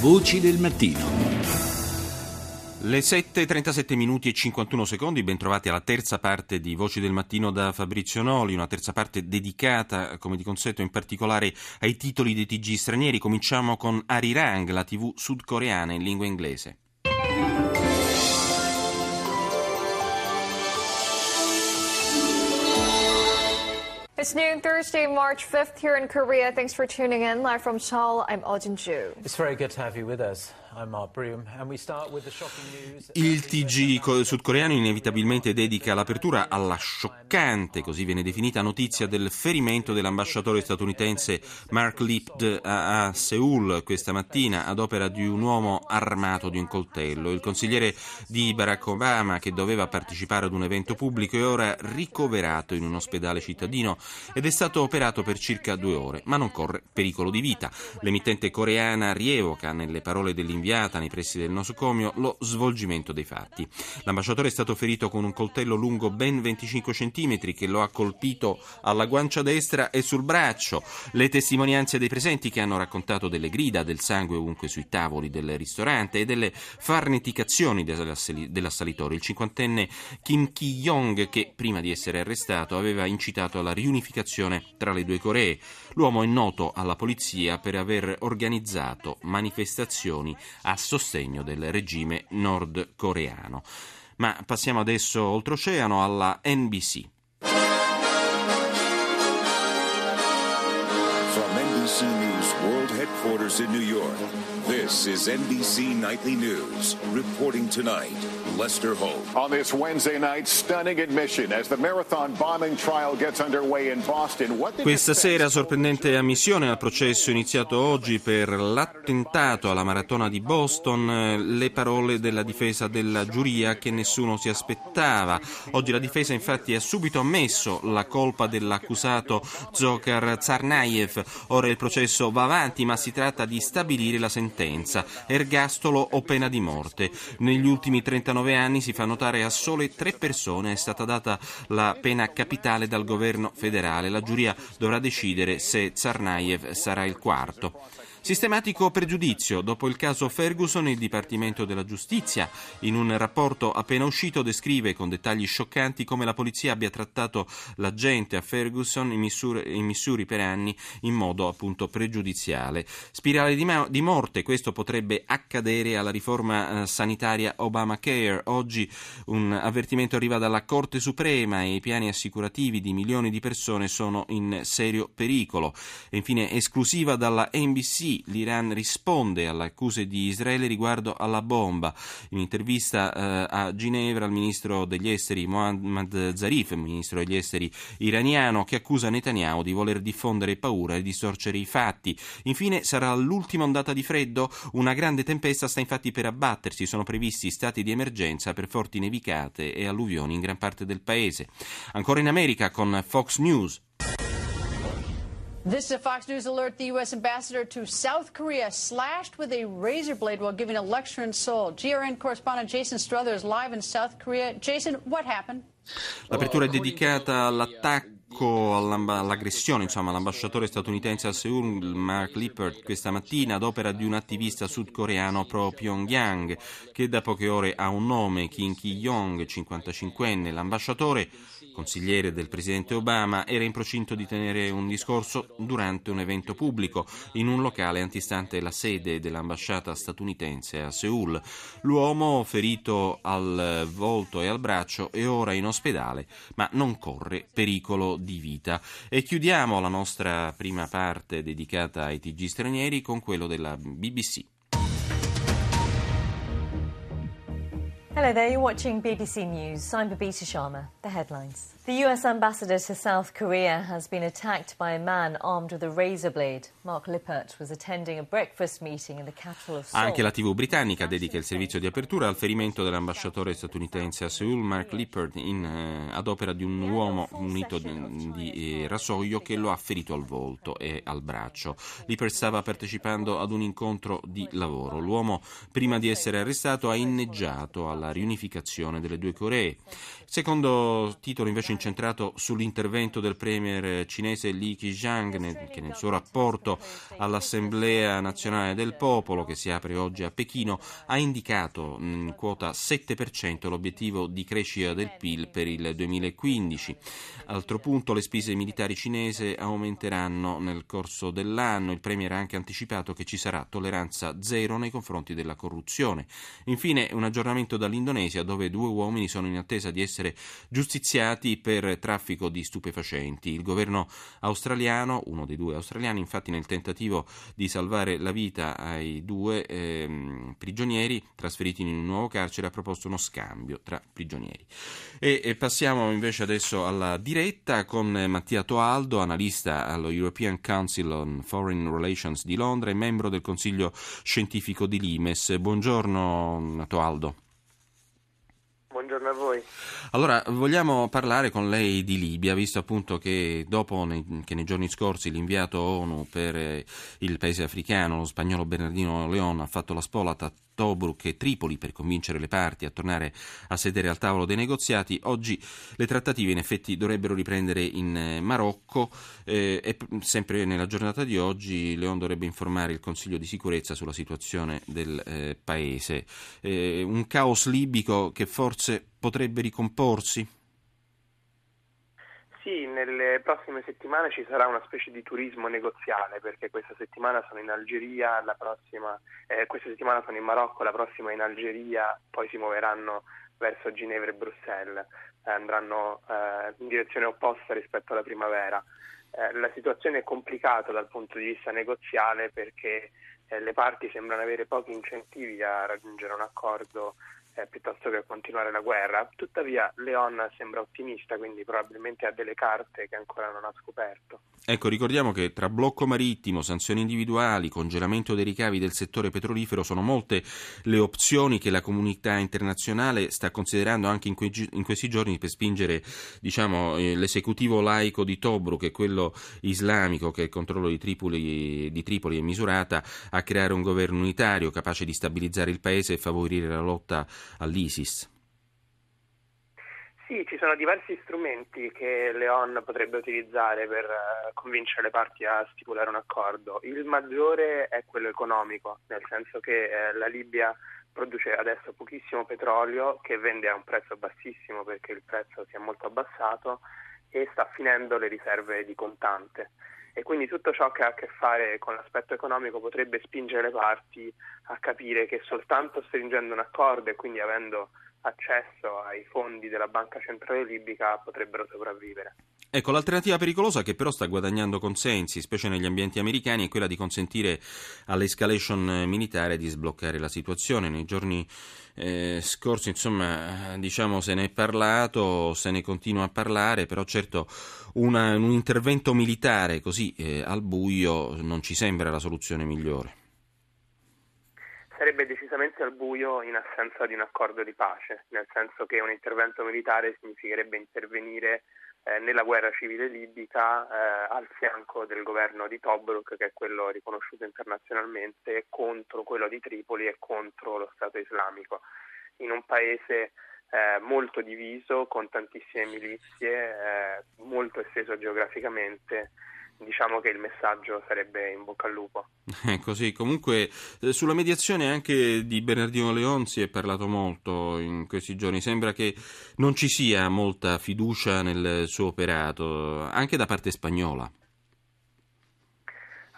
Voci del mattino. Le 7.37 minuti e 51 secondi, bentrovati alla terza parte di Voci del Mattino da Fabrizio Noli, una terza parte dedicata, come di consueto, in particolare ai titoli dei TG stranieri. Cominciamo con Arirang, la TV sudcoreana in lingua inglese. It's noon Thursday, March 5th here in Korea. Thanks for tuning in. Live from Seoul, I'm Ojin Ju. It's very good to have you with us. Il TG sudcoreano inevitabilmente dedica l'apertura alla scioccante, così viene definita, notizia del ferimento dell'ambasciatore statunitense Mark Lipd a, a Seoul questa mattina ad opera di un uomo armato di un coltello. Il consigliere di Barack Obama, che doveva partecipare ad un evento pubblico, è ora ricoverato in un ospedale cittadino ed è stato operato per circa due ore, ma non corre pericolo di vita. L'emittente coreana rievoca, nelle parole dell'inviato, rinviata nei pressi del nosocomio lo svolgimento dei fatti. L'ambasciatore è stato ferito con un coltello lungo ben 25 cm che lo ha colpito alla guancia destra e sul braccio. Le testimonianze dei presenti che hanno raccontato delle grida, del sangue ovunque sui tavoli del ristorante e delle farneticazioni dell'assalitore. Il cinquantenne Kim Ki-yong, che prima di essere arrestato aveva incitato alla riunificazione tra le due Coree. L'uomo è noto alla polizia per aver organizzato manifestazioni a sostegno del regime nordcoreano. Ma passiamo adesso oltreoceano alla NBC. From NBC News World Headquarters in New York, this is NBC Nightly News. Reporting tonight, Lester Holt. On this Wednesday night, stunning admission as the marathon bombing trial gets underway in Boston. Questa sera sorprendente ammissione al processo iniziato oggi per l'attentato alla maratona di Boston, le parole della difesa della giuria che nessuno si aspettava. Oggi la difesa infatti ha subito ammesso la colpa dell'accusato Zokar Tsarnaev Ora il processo va avanti, ma si tratta di stabilire la sentenza, ergastolo o pena di morte. Negli ultimi 39 anni si fa notare a sole tre persone è stata data la pena capitale dal governo federale. La giuria dovrà decidere se Tsarnaev sarà il quarto. Sistematico pregiudizio. Dopo il caso Ferguson, il Dipartimento della Giustizia, in un rapporto appena uscito, descrive con dettagli scioccanti come la polizia abbia trattato l'agente a Ferguson in Missouri, in Missouri per anni in modo appunto pregiudiziale. Spirale di, ma- di morte, questo potrebbe accadere alla riforma eh, sanitaria Obamacare. Oggi un avvertimento arriva dalla Corte Suprema e i piani assicurativi di milioni di persone sono in serio pericolo. E infine esclusiva dalla NBC l'Iran risponde alle accuse di Israele riguardo alla bomba. In intervista eh, a Ginevra il ministro degli esteri Mohammad Zarif, ministro degli esteri iraniano, che accusa Netanyahu di voler diffondere paura e distorcere i fatti. Infine sarà l'ultima ondata di freddo, una grande tempesta sta infatti per abbattersi, sono previsti stati di emergenza per forti nevicate e alluvioni in gran parte del paese. Ancora in America con Fox News. This is a Fox News alert. The U.S. ambassador to South Korea slashed with a razor blade while giving a lecture in Seoul. GRN correspondent Jason Struthers live in South Korea. Jason, what happened? L'apertura è dedicata all'attacco all'aggressione insomma, all'ambasciatore statunitense a Seoul Mark Lippert questa mattina ad opera di un attivista sudcoreano pro Pyongyang che da poche ore ha un nome, Kim Ki-yong, 55enne. L'ambasciatore, consigliere del presidente Obama, era in procinto di tenere un discorso durante un evento pubblico in un locale antistante la sede dell'ambasciata statunitense a Seoul. L'uomo, ferito al volto e al braccio, è ora in ospedale, ma non corre pericolo di vita. E chiudiamo la nostra prima parte dedicata ai TG stranieri con quello della BBC. Hello there, you're watching BBC News. I'm Babita Sharma. The headlines. The US ambassador to South Korea has been attacked by a man armed with a razor blade. Mark Lippert was attending a breakfast meeting in the capital of Seoul. Anche la TV britannica dedica il servizio di apertura al ferimento dell'ambasciatore statunitense a Seoul, Mark Lippert, in, eh, ad opera di un uomo munito di, di eh, rasoio che lo ha ferito al volto e al braccio. Lippert stava partecipando ad un incontro di lavoro. L'uomo, prima di essere arrestato, ha inneggiato alla riunificazione delle due Coree. Secondo titolo invece in incentrato sull'intervento del premier cinese Li Keqiang che nel suo rapporto all'Assemblea nazionale del popolo che si apre oggi a Pechino ha indicato in quota 7% l'obiettivo di crescita del PIL per il 2015. Altro punto, le spese militari cinesi aumenteranno nel corso dell'anno. Il premier ha anche anticipato che ci sarà tolleranza zero nei confronti della corruzione. Infine, un aggiornamento dall'Indonesia dove due uomini sono in attesa di essere giustiziati per traffico di stupefacenti. Il governo australiano, uno dei due australiani, infatti nel tentativo di salvare la vita ai due ehm, prigionieri trasferiti in un nuovo carcere ha proposto uno scambio tra prigionieri. E, e passiamo invece adesso alla diretta con Mattia Toaldo, analista allo European Council on Foreign Relations di Londra e membro del Consiglio scientifico di Limes. Buongiorno Toaldo. Buongiorno a voi. Allora, vogliamo parlare con lei di Libia, visto appunto che dopo nei, che nei giorni scorsi l'inviato ONU per eh, il paese africano, lo spagnolo Bernardino Leon, ha fatto la spola tra Tobruk e Tripoli per convincere le parti a tornare a sedere al tavolo dei negoziati, oggi le trattative in effetti dovrebbero riprendere in eh, Marocco eh, e sempre nella giornata di oggi Leon dovrebbe informare il Consiglio di sicurezza sulla situazione del eh, paese. Eh, un caos libico che forse potrebbe ricomporsi? Nelle prossime settimane ci sarà una specie di turismo negoziale perché questa settimana sono in Algeria, la prossima, eh, questa settimana sono in Marocco, la prossima in Algeria, poi si muoveranno verso Ginevra e Bruxelles, eh, andranno eh, in direzione opposta rispetto alla primavera. Eh, la situazione è complicata dal punto di vista negoziale perché eh, le parti sembrano avere pochi incentivi a raggiungere un accordo eh, piuttosto che continuare la guerra. Tuttavia Leon sembra ottimista, quindi probabilmente ha delle carte che ancora non ha scoperto. Ecco, ricordiamo che tra blocco marittimo, sanzioni individuali, congelamento dei ricavi del settore petrolifero sono molte le opzioni che la comunità internazionale sta considerando anche in, que- in questi giorni per spingere diciamo, eh, l'esecutivo laico di Tobruk e quello islamico che è il controllo di Tripoli, di Tripoli e Misurata a creare un governo unitario capace di stabilizzare il paese e favorire la lotta all'ISIS? Sì, ci sono diversi strumenti che Leon potrebbe utilizzare per eh, convincere le parti a stipulare un accordo. Il maggiore è quello economico, nel senso che eh, la Libia produce adesso pochissimo petrolio che vende a un prezzo bassissimo perché il prezzo si è molto abbassato e sta finendo le riserve di contante e quindi tutto ciò che ha a che fare con l'aspetto economico potrebbe spingere le parti a capire che soltanto stringendo un accordo e quindi avendo accesso ai fondi della Banca Centrale Libica potrebbero sopravvivere. Ecco, l'alternativa pericolosa che però sta guadagnando consensi, specie negli ambienti americani, è quella di consentire all'escalation militare di sbloccare la situazione. Nei giorni eh, scorsi, insomma, diciamo se ne è parlato, se ne continua a parlare, però certo una, un intervento militare così eh, al buio non ci sembra la soluzione migliore sarebbe decisamente al buio in assenza di un accordo di pace, nel senso che un intervento militare significherebbe intervenire eh, nella guerra civile libica eh, al fianco del governo di Tobruk, che è quello riconosciuto internazionalmente, contro quello di Tripoli e contro lo Stato islamico, in un paese eh, molto diviso, con tantissime milizie, eh, molto esteso geograficamente diciamo che il messaggio sarebbe in bocca al lupo. Eh, così, comunque eh, sulla mediazione anche di Bernardino Leon si è parlato molto in questi giorni, sembra che non ci sia molta fiducia nel suo operato, anche da parte spagnola.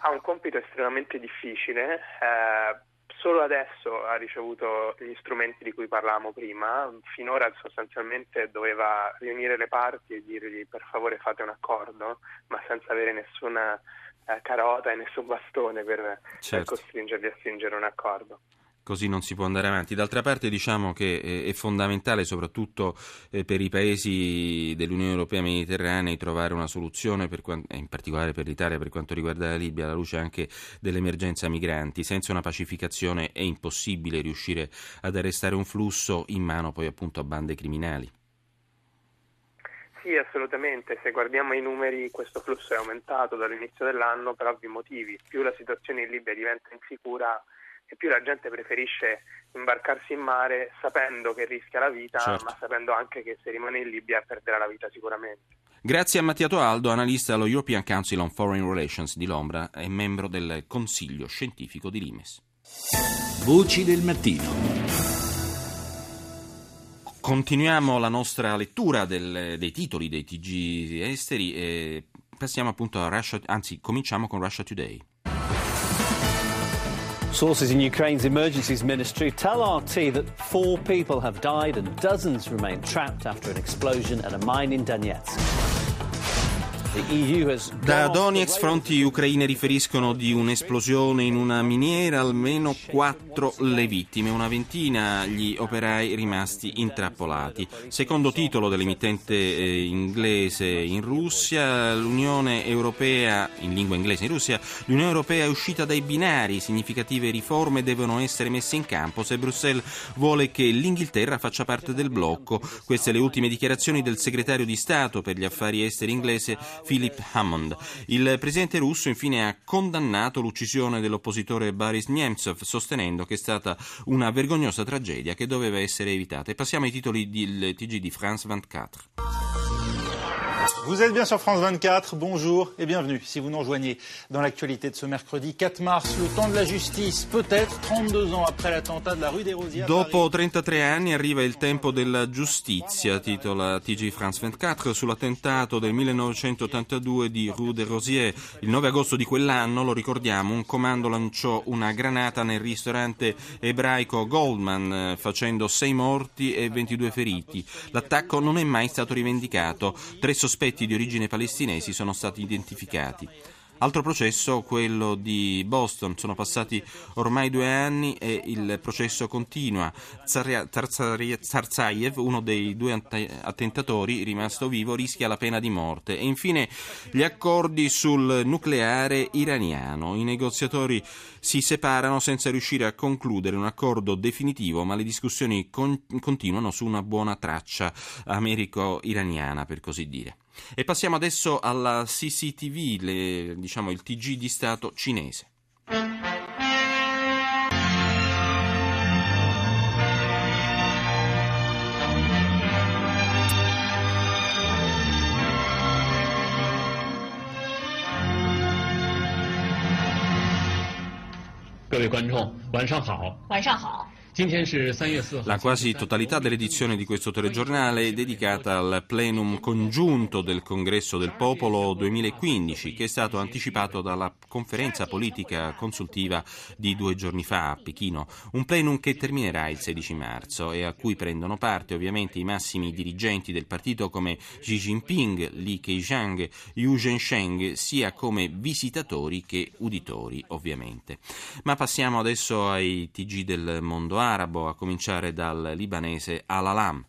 Ha un compito estremamente difficile. Eh, solo adesso ha ricevuto gli strumenti di cui parlavamo prima, finora sostanzialmente doveva riunire le parti e dirgli per favore fate un accordo, ma senza avere nessuna eh, carota e nessun bastone per, certo. per costringerli a stringere un accordo così non si può andare avanti. D'altra parte diciamo che eh, è fondamentale soprattutto eh, per i paesi dell'Unione Europea mediterranea trovare una soluzione, quanto, in particolare per l'Italia per quanto riguarda la Libia, alla luce anche dell'emergenza migranti. Senza una pacificazione è impossibile riuscire ad arrestare un flusso in mano poi appunto a bande criminali. Sì, assolutamente. Se guardiamo i numeri, questo flusso è aumentato dall'inizio dell'anno per ovvi motivi. Più la situazione in Libia diventa insicura, e più la gente preferisce imbarcarsi in mare sapendo che rischia la vita, certo. ma sapendo anche che se rimane in Libia perderà la vita sicuramente. Grazie a Mattiato Aldo, analista allo European Council on Foreign Relations di Londra e membro del Consiglio Scientifico di Limes. Voci del mattino. Continuiamo la nostra lettura del, dei titoli dei TG esteri e passiamo appunto a Russia, anzi cominciamo con Russia Today. Sources in Ukraine's emergencies ministry tell RT that four people have died and dozens remain trapped after an explosion at a mine in Donetsk. Da Donetsk fronti ucraine riferiscono di un'esplosione in una miniera, almeno quattro le vittime, una ventina gli operai rimasti intrappolati. Secondo titolo dell'emittente eh, inglese in Russia, l'Unione Europea, in lingua inglese in Russia, l'Unione Europea è uscita dai binari, significative riforme devono essere messe in campo se Bruxelles vuole che l'Inghilterra faccia parte del blocco. Queste le ultime dichiarazioni del segretario di Stato per gli affari esteri inglese Philip Hammond. Il presidente russo infine ha condannato l'uccisione dell'oppositore Boris Nemtsov, sostenendo che è stata una vergognosa tragedia che doveva essere evitata. E passiamo ai titoli del TG di France 24. Vous êtes bien sur France 24, bonjour et bienvenue si vous nous rejoignez dans l'actualité de ce mercredi 4 mars, le temps de la justice, peut-être 32 ans après l'attentat de la rue des Rosiers. Dopo 33 anni arriva il tempo della giustizia, titola TG France 24 sull'attentato del 1982 di Rue des Rosiers. Il 9 agosto di quell'anno, lo ricordiamo, un comando lanciò una granata nel ristorante ebraico Goldman facendo 6 morti e 22 feriti. L'attacco non è mai stato rivendicato. Tre sospetti sospetti di origine palestinesi sono stati identificati. Altro processo, quello di Boston. Sono passati ormai due anni e il processo continua. Zarzayev, uno dei due attentatori rimasto vivo, rischia la pena di morte. E infine gli accordi sul nucleare iraniano. I negoziatori si separano senza riuscire a concludere un accordo definitivo, ma le discussioni con- continuano su una buona traccia americo-iraniana, per così dire. E passiamo adesso alla CCTV, le, diciamo il TG di Stato cinese. 各 la quasi totalità dell'edizione di questo telegiornale è dedicata al plenum congiunto del Congresso del Popolo 2015 che è stato anticipato dalla conferenza politica consultiva di due giorni fa a Pechino, un plenum che terminerà il 16 marzo e a cui prendono parte ovviamente i massimi dirigenti del partito come Xi Jinping, Li Keqiang, Yu Zhensheng, sia come visitatori che uditori ovviamente. Ma passiamo adesso ai TG del mondo arabo, a cominciare dal libanese Al-Alam.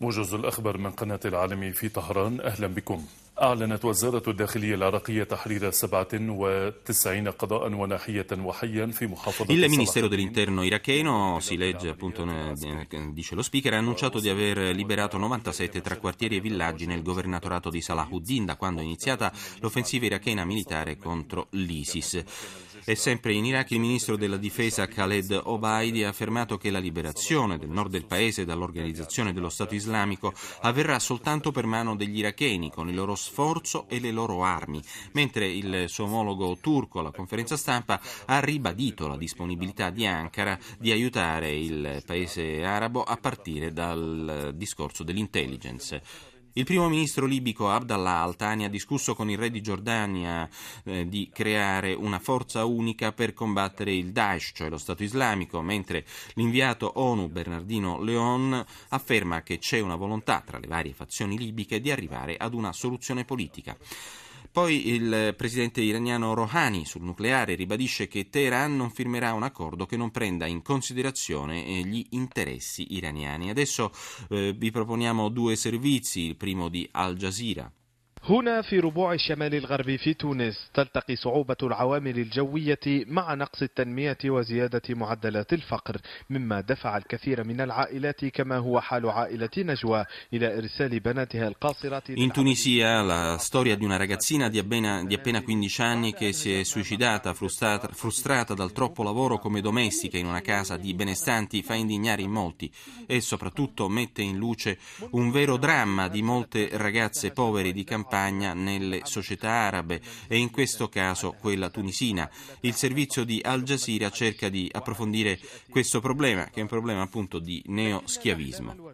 موجز الأخبار من قناة العالمي في طهران أهلا بكم أعلنت وزارة الداخلية العراقية تحرير 97 قضاء وناحية وحيا في محافظة Il Ministero dell'Interno iracheno, si legge appunto, dice lo speaker, ha annunciato di aver liberato 97 tra quartieri e villaggi nel governatorato di Salahuddin da quando è iniziata l'offensiva irachena militare contro l'ISIS. E sempre in Iraq il ministro della difesa Khaled Obaidi ha affermato che la liberazione del nord del paese dall'organizzazione dello Stato islamico avverrà soltanto per mano degli iracheni con il loro sforzo e le loro armi, mentre il suo omologo turco alla conferenza stampa ha ribadito la disponibilità di Ankara di aiutare il paese arabo a partire dal discorso dell'intelligence. Il primo ministro libico Abdallah Al-Thani ha discusso con il re di Giordania eh, di creare una forza unica per combattere il Daesh, cioè lo Stato islamico, mentre l'inviato ONU Bernardino Leon afferma che c'è una volontà tra le varie fazioni libiche di arrivare ad una soluzione politica. Poi il presidente iraniano Rouhani sul nucleare ribadisce che Teheran non firmerà un accordo che non prenda in considerazione gli interessi iraniani. Adesso eh, vi proponiamo due servizi, il primo di Al Jazeera. هنا في ربوع الشمال الغربي في تونس تلتقي صعوبة العوامل الجوية مع نقص التنمية وزيادة معدلات الفقر مما دفع الكثير من العائلات كما هو حال عائلة نجوى إلى إرسال بناتها القاصرات In Tunisia la storia di una ragazzina di appena, di appena 15 anni che si è suicidata frustrata, frustrata dal troppo lavoro come domestica in una casa di benestanti fa indignare in molti e soprattutto mette in luce un vero dramma di molte ragazze povere di campagna nelle società arabe e in questo caso quella tunisina. Il servizio di Al Jazeera cerca di approfondire questo problema che è un problema appunto di neoschiavismo.